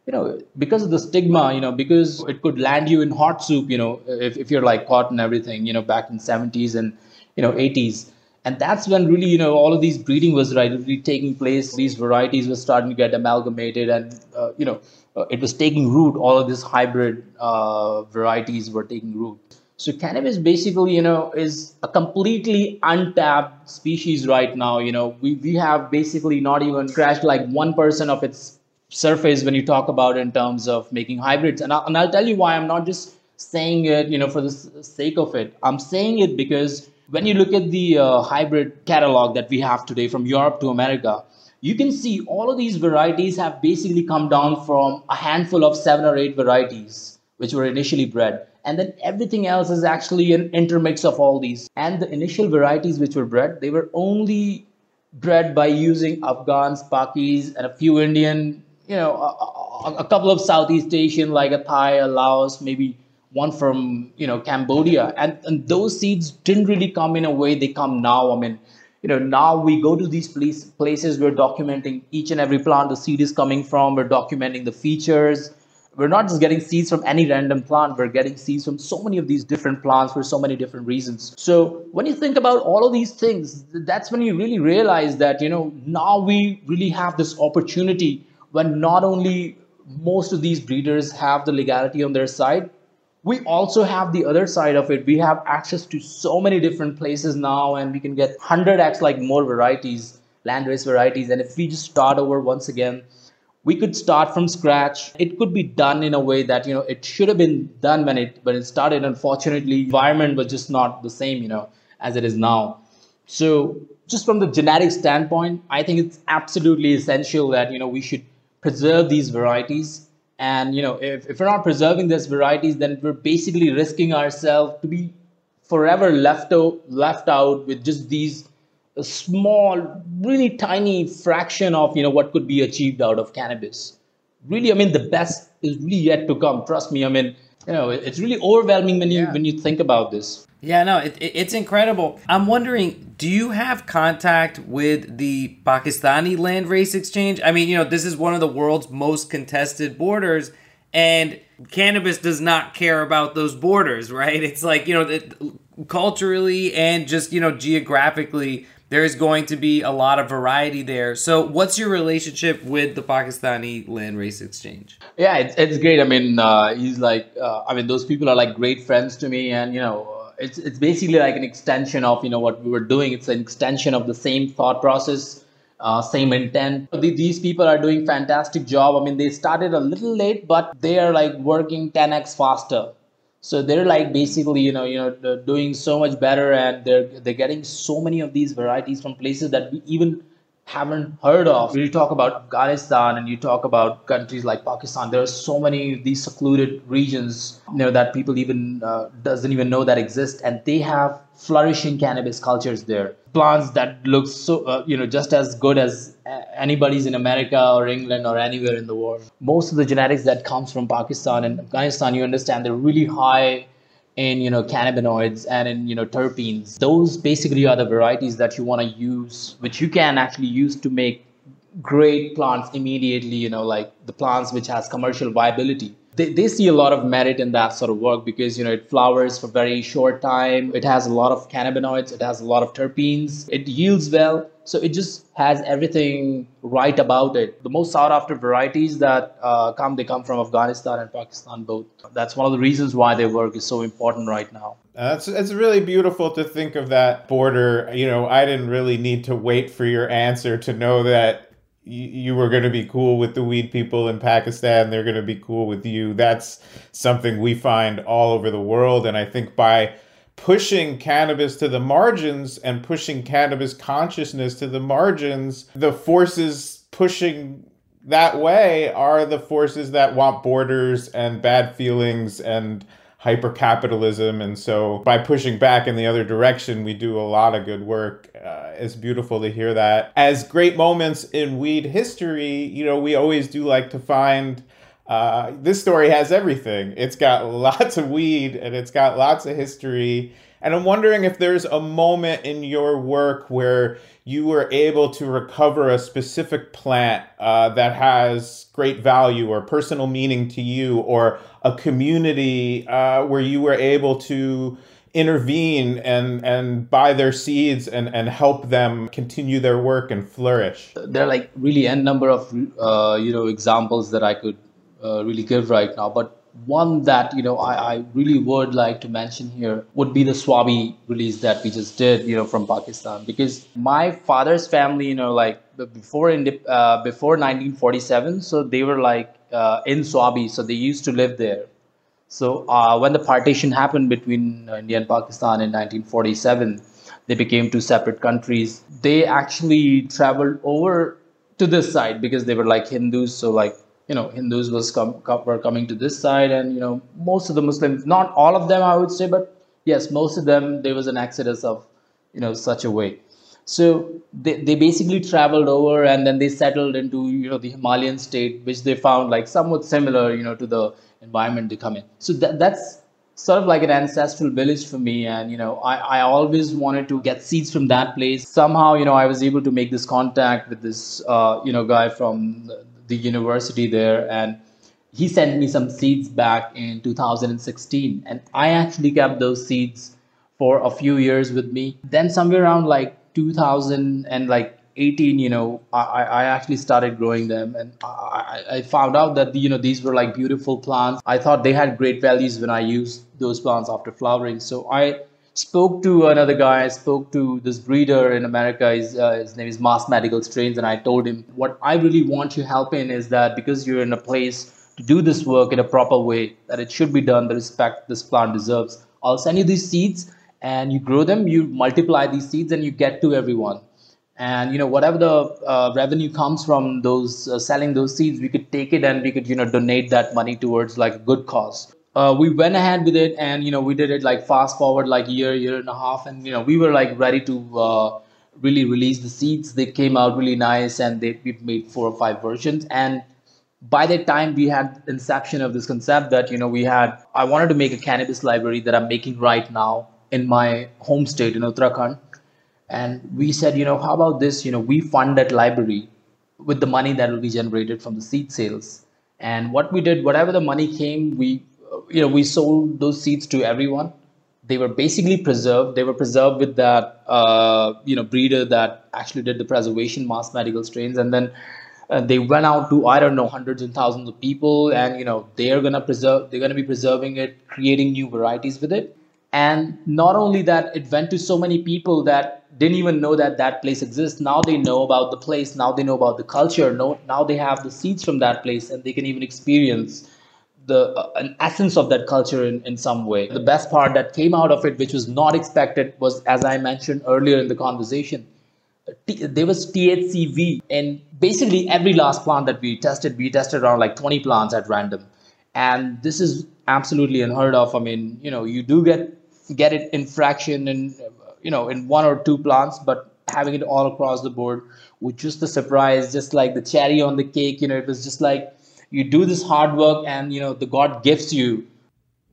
you know because of the stigma you know because it could land you in hot soup you know if, if you're like caught and everything you know back in 70s and you know 80s and that's when really you know all of these breeding was right really taking place. These varieties were starting to get amalgamated and uh, you know uh, it was taking root. All of these hybrid uh, varieties were taking root. So cannabis basically you know is a completely untapped species right now. You know we, we have basically not even scratched like 1% of its surface when you talk about in terms of making hybrids. And, I, and i'll tell you why i'm not just saying it you know for the sake of it. I'm saying it because when you look at the uh, hybrid catalog that we have today from Europe to America, you can see all of these varieties have basically come down from a handful of seven or eight varieties which were initially bred. And then everything else is actually an intermix of all these. And the initial varieties which were bred, they were only bred by using Afghans, Pakis, and a few Indian, you know, a, a, a couple of Southeast Asian like a Thai, a Laos, maybe one from you know Cambodia, and, and those seeds didn't really come in a way they come now. I mean, you know, now we go to these place, places, we're documenting each and every plant the seed is coming from, we're documenting the features. We're not just getting seeds from any random plant, we're getting seeds from so many of these different plants for so many different reasons. So when you think about all of these things, that's when you really realize that, you know, now we really have this opportunity when not only most of these breeders have the legality on their side, we also have the other side of it. We have access to so many different places now and we can get 100x like more varieties landrace varieties. And if we just start over once again we could start from scratch. It could be done in a way that you know it should have been done when it when it started. Unfortunately environment was just not the same you know as it is now. So just from the genetic standpoint i think it's absolutely essential that you know we should preserve these varieties and you know, if, if we're not preserving these varieties, then we're basically risking ourselves to be forever left out, left out with just these a small, really tiny fraction of you know what could be achieved out of cannabis. Really, I mean, the best is really yet to come. Trust me. I mean, you know, it's really overwhelming when you Yeah. when you think about this. Yeah, no, it, it, it's incredible. I'm wondering, do you have contact with the Pakistani land race exchange? I mean, you know, this is one of the world's most contested borders, and cannabis does not care about those borders, right? It's like, you know, it, culturally and just, you know, geographically, there is going to be a lot of variety there. So, what's your relationship with the Pakistani land race exchange? Yeah, it's, it's great. I mean, uh, he's like, uh, I mean, those people are like great friends to me, and you know, it's it's basically like an extension of you know what we were doing. It's an extension of the same thought process, uh, same intent. The- These people are doing fantastic job. I mean, they started a little late, but they are like working 10x faster. So they're like basically, you know, you know, doing so much better, and they're they're getting so many of these varieties from places that we even haven't heard of. When you talk about Afghanistan and you talk about countries like Pakistan, there are so many of these secluded regions, you know, that people even uh, doesn't even know that exist, and they have flourishing cannabis cultures there. Plants that look so, uh, you know, just as good as anybody's in America or England or anywhere in the world. Most of the genetics that comes from Pakistan and Afghanistan, you understand, they're really high in you know cannabinoids and in you know terpenes. Those basically are the varieties that you want to use which you can actually use to make great plants immediately you know like the plants which has commercial viability they, they see a lot of merit in that sort of work because you know it flowers for very short time. It has a lot of cannabinoids. It has a lot of terpenes. It yields well. So it just has everything right about it. The most sought after varieties that uh, come they come from afghanistan and pakistan both. That's one of the reasons why their work is so important right now. Uh, It's really beautiful to think of that border. You know, I didn't really need to wait for your answer to know that you were going to be cool with the weed people in Pakistan. They're going to be cool with you. That's something we find all over the world, and I think by pushing cannabis to the margins and pushing cannabis consciousness to the margins, the forces pushing that way are the forces that want borders and bad feelings and hyper capitalism. And so by pushing back in the other direction, we do a lot of good work. Uh, it's beautiful to hear that. As great moments in weed history, you know, we always do like to find. Uh, this story has everything. It's got lots of weed and it's got lots of history. And I'm wondering if there's a moment in your work where you were able to recover a specific plant uh, that has great value or personal meaning to you, or a community uh, where you were able to intervene and, and buy their seeds and, and help them continue their work and flourish. there are like really n number of uh, you know examples that I could uh, really give right now, but one that you know I, I really would like to mention here would be the Swabi release that we just did, you know, from Pakistan, because my father's family, you know, like before in uh, before 1947, so they were like uh, in Swabi, so they used to live there. So uh, when the partition happened between uh, India and Pakistan in 1947, they became two separate countries. They actually traveled over to this side because they were like Hindus. So like you know Hindus was com- com- were coming to this side, and you know most of the Muslims, not all of them, I would say, but yes, most of them. There was an exodus of you know such a way. So they, they basically traveled over and then they settled into you know the Himalayan state, which they found like somewhat similar you know to the environment they come in. So that, that's sort of like an ancestral village for me, and you know I, I always wanted to get seeds from that place. Somehow you know I was able to make this contact with this uh, you know guy from the, university there, and he sent me some seeds back in 2016, and I actually kept those seeds for a few years with me. Then somewhere around like 2000 and like 18, you know, I, I actually started growing them, and I I found out that you know these were like beautiful plants. I thought they had great values when I used those plants after flowering. So I spoke to another guy. I spoke to this breeder in America. His, uh, his name is Mass Medical Strains, and I told him what I really want your help in is that because you're in a place to do this work in a proper way, that it should be done, the respect this plant deserves. I'll send you these seeds and you grow them, you multiply these seeds, and you get to everyone. And you know whatever the uh, revenue comes from those uh, selling those seeds, we could take it and we could you know donate that money towards like a good cause. Uh, we went ahead with it, and you know we did it like fast forward like year, year and a half, and you know we were like ready to uh, really release the seeds. They came out really nice, and they we've made four or five versions. And by that time, we had inception of this concept that you know we had. I wanted to make a cannabis library that I'm making right now in my home state in Uttarakhand, and we said, you know, how about this? You know, we fund that library with the money that will be generated from the seed sales. And what we did, whatever the money came, we you know we sold those seeds to everyone they were basically preserved. They were preserved with that uh, you know breeder that actually did the preservation mass medical strains, and then uh, they went out to I don't know hundreds and thousands of people, and you know they're gonna preserve. They're gonna be preserving it, creating new varieties with it, and not only that, it went to so many people that didn't even know that that place exists. Now they know about the place. Now they know about the culture. No, now they have the seeds from that place, and they can even experience the uh, an essence of that culture in, in some way. The best part that came out of it, which was not expected, was as I mentioned earlier in the conversation, T- there was THCV in basically every last plant that we tested. We tested around like 20 plants at random, and this is absolutely unheard of. I mean, you know, you do get get it in fraction and you know in one or two plants, but having it all across the board which was just a surprise, just like the cherry on the cake. You know, it was just like you do this hard work and you know the god gives you.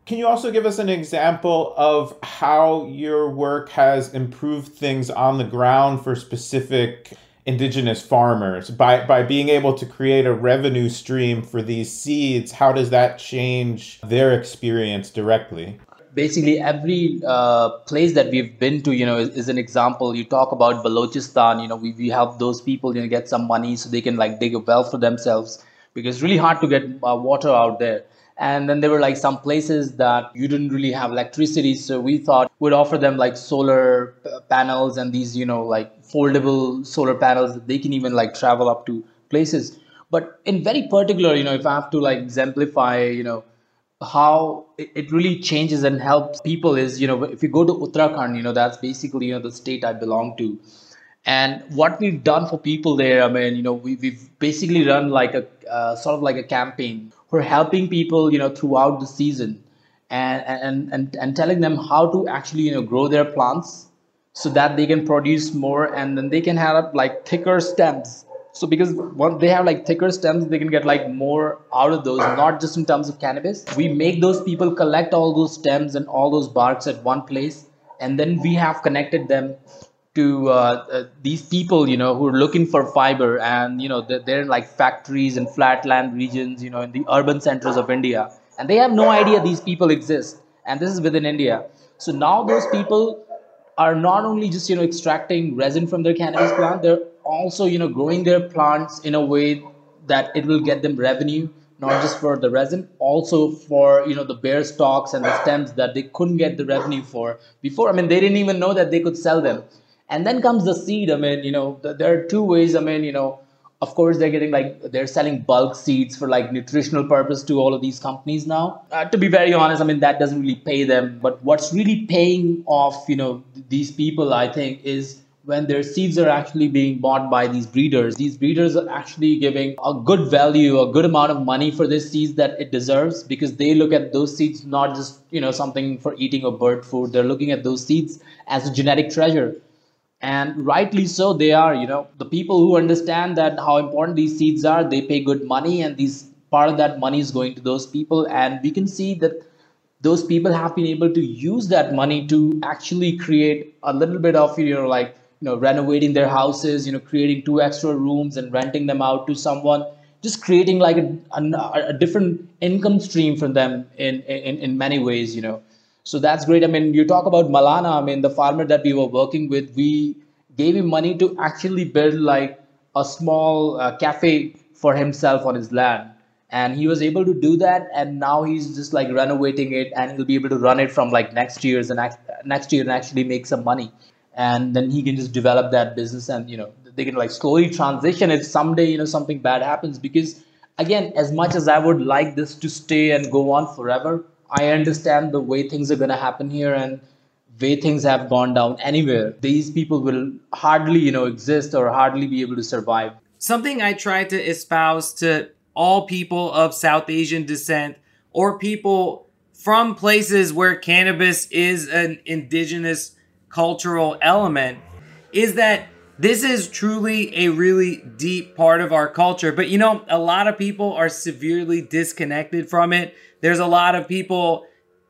Can you also give us an example of how your work has improved things on the ground for specific indigenous farmers? By by being able to create a revenue stream for these seeds how does that change their experience directly? Basically every uh, place that we've been to you know is, is, an example. You talk about balochistan you know we, we help those people you know get some money so they can like dig a well for themselves because really hard to get uh, water out there. And then there were like some places that you didn't really have electricity, so we thought we'd offer them like solar p- panels and these, you know, like foldable solar panels that they can even like travel up to places. But in very particular, you know, if I have to like exemplify, you know, how it really changes and helps people is, you know, if you go to Uttarakhand, you know, that's basically, you know, the state I belong to and what we've done for people there, I mean, you know, we, we've basically run like a uh, sort of like a campaign. We're helping people, you know, throughout the season, and and and and telling them how to actually, you know, grow their plants so that they can produce more, and then they can have like thicker stems. So because once they have like thicker stems, they can get like more out of those, not just in terms of cannabis. We make those people collect all those stems and all those barks at one place, and then we have connected them to uh, uh, these people you know who are looking for fiber and you know they're, they're in like factories and flatland regions you know in the urban centers of india. And they have no idea these people exist. And this is within india. So now those people are not only just you know extracting resin from their cannabis plant they're also you know growing their plants in a way that it will get them revenue not just for the resin also for you know the bare stalks and the stems that they couldn't get the revenue for before. I mean they didn't even know that they could sell them and then comes the seed i mean you know there are two ways i mean you know of course they're getting like they're selling bulk seeds for like nutritional purpose to all of these companies now. Uh, to be very honest i mean that doesn't really pay them. But what's really paying off you know these people i think is when their seeds are actually being bought by these breeders. These breeders are actually giving a good value a good amount of money for this seeds that it deserves because they look at those seeds not just you know something for eating or bird food. They're looking at those seeds as a genetic treasure and rightly so they are you know the people who understand that how important these seeds are they pay good money and these part of that money is going to those people. And we can see that those people have been able to use that money to actually create a little bit of you know like you know renovating their houses you know creating two extra rooms and renting them out to someone just creating like a, a, a different income stream for them in, in in many ways you know so that's great. I mean, you talk about Malana. I mean, the farmer that we were working with, we gave him money to actually build like a small uh, cafe for himself on his land. And he was able to do that. And now he's just like renovating it and he'll be able to run it from like next year's and next year and actually make some money. And then he can just develop that business and, you know, they can like slowly transition if someday, you know, something bad happens. Because again, as much as I would like this to stay and go on forever, I understand the way things are going to happen here and way things have gone down anywhere. These people will hardly, you know, exist or hardly be able to survive. Something I try to espouse to all people of South Asian descent or people from places where cannabis is an indigenous cultural element is that This is truly a really deep part of our culture. But you know, a lot of people are severely disconnected from it. There's a lot of people,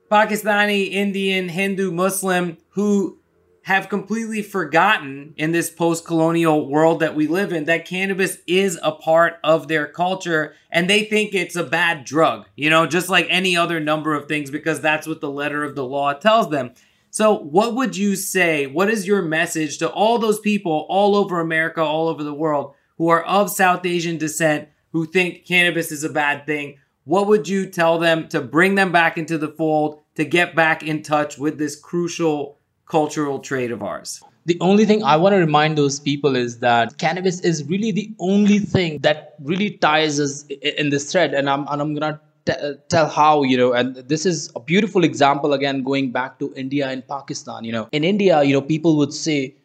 Pakistani, Indian, Hindu, Muslim, who have completely forgotten in this post colonial world that we live in that cannabis is a part of their culture and they think it's a bad drug, you know, just like any other number of things because that's what the letter of the law tells them. So, what would you say? What is your message to all those people all over America, all over the world who are of South Asian descent who think cannabis is a bad thing? What would you tell them to bring them back into the fold, to get back in touch with this crucial cultural trait of ours. The only thing I want to remind those people is that cannabis is really the only thing that really ties us in this thread. And I'm, and I'm going to T- uh, tell how you know and this is a beautiful example again going back to india and pakistan you know in india you know people would say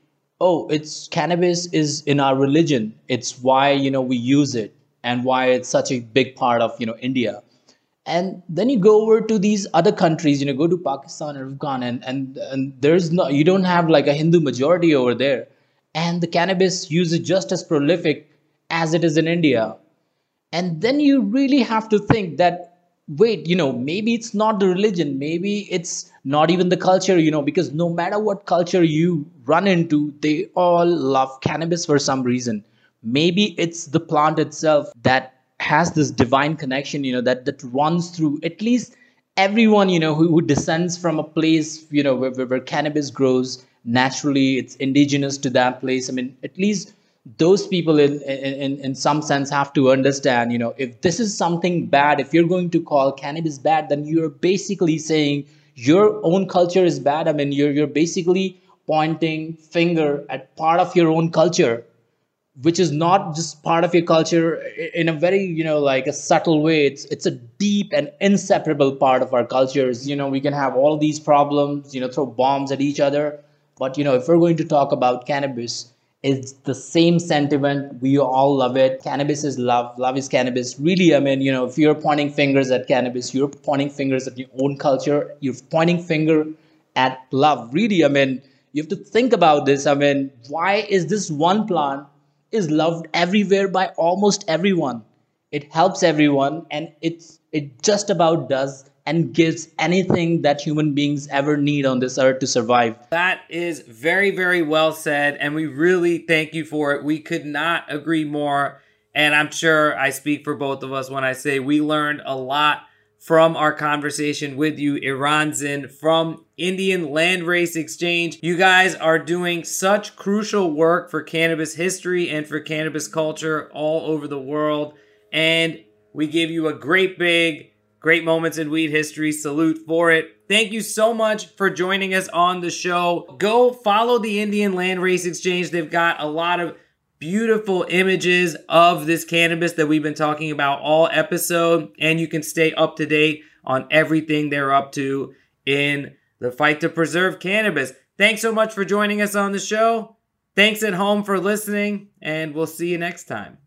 oh it's cannabis is in our religion it's why you know we use it and why it's such a big part of you know india. And then you go over to these other countries you know go to pakistan or afghan and and, and there's no you don't have like a hindu majority over there. And the cannabis use is just as prolific as it is in india. And then you really have to think that wait you know maybe it's not the religion maybe it's not even the culture you know because no matter what culture you run into they all love cannabis for some reason maybe it's the plant itself that has this divine connection you know that that runs through at least everyone you know who, who descends from a place you know where, where, where cannabis grows naturally. It's indigenous to that place. I mean at least those people in, in in some sense have to understand you know if this is something bad if you're going to call cannabis bad then you're basically saying your own culture is bad. I mean you're you're basically pointing finger at part of your own culture which is not just part of your culture in a very you know like a subtle way. It's it's a deep and inseparable part of our cultures. You know we can have all these problems you know throw bombs at each other. But you know if we're going to talk about cannabis it's the same sentiment. We all love it. Cannabis is love. Love is cannabis. Really i mean you know if you're pointing fingers at cannabis you're pointing fingers at your own culture. You're pointing finger at love. Really i mean you have to think about this. I mean why is this one plant is loved everywhere by almost everyone. It helps everyone and it's it just about does and gives anything that human beings ever need on this earth to survive. That is very, very well said. And we really thank you for it. We could not agree more. And I'm sure I speak for both of us when I say we learned a lot from our conversation with you, Iranzin from Indian Landrace Exchange. You guys are doing such crucial work for cannabis history and for cannabis culture all over the world. And we give you a great big, great moments in weed history salute for it. Thank you so much for joining us on the show. Go follow the Indian Landrace Exchange. They've got a lot of beautiful images of this cannabis that we've been talking about all episode and you can stay up to date on everything they're up to in the fight to preserve cannabis. Thanks so much for joining us on the show. Thanks at home for listening and we'll see you next time.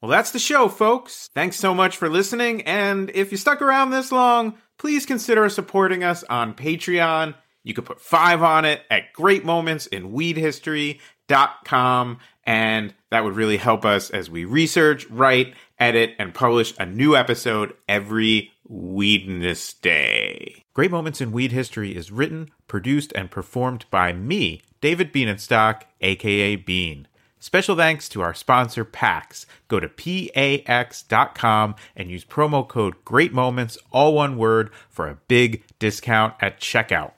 Well, that's the show, folks. Thanks so much for listening. And if you stuck around this long, please consider supporting us on Patreon you could put five on it at greatmomentsinweedhistory.com, and that would really help us as we research, write, edit, and publish a new episode every Weedness Day. Great Moments in Weed History is written, produced, and performed by me, David Bienenstock, aka Bean. Special thanks to our sponsor, PAX. Go to pax.com and use promo code Great Moments, all one word, for a big discount at checkout.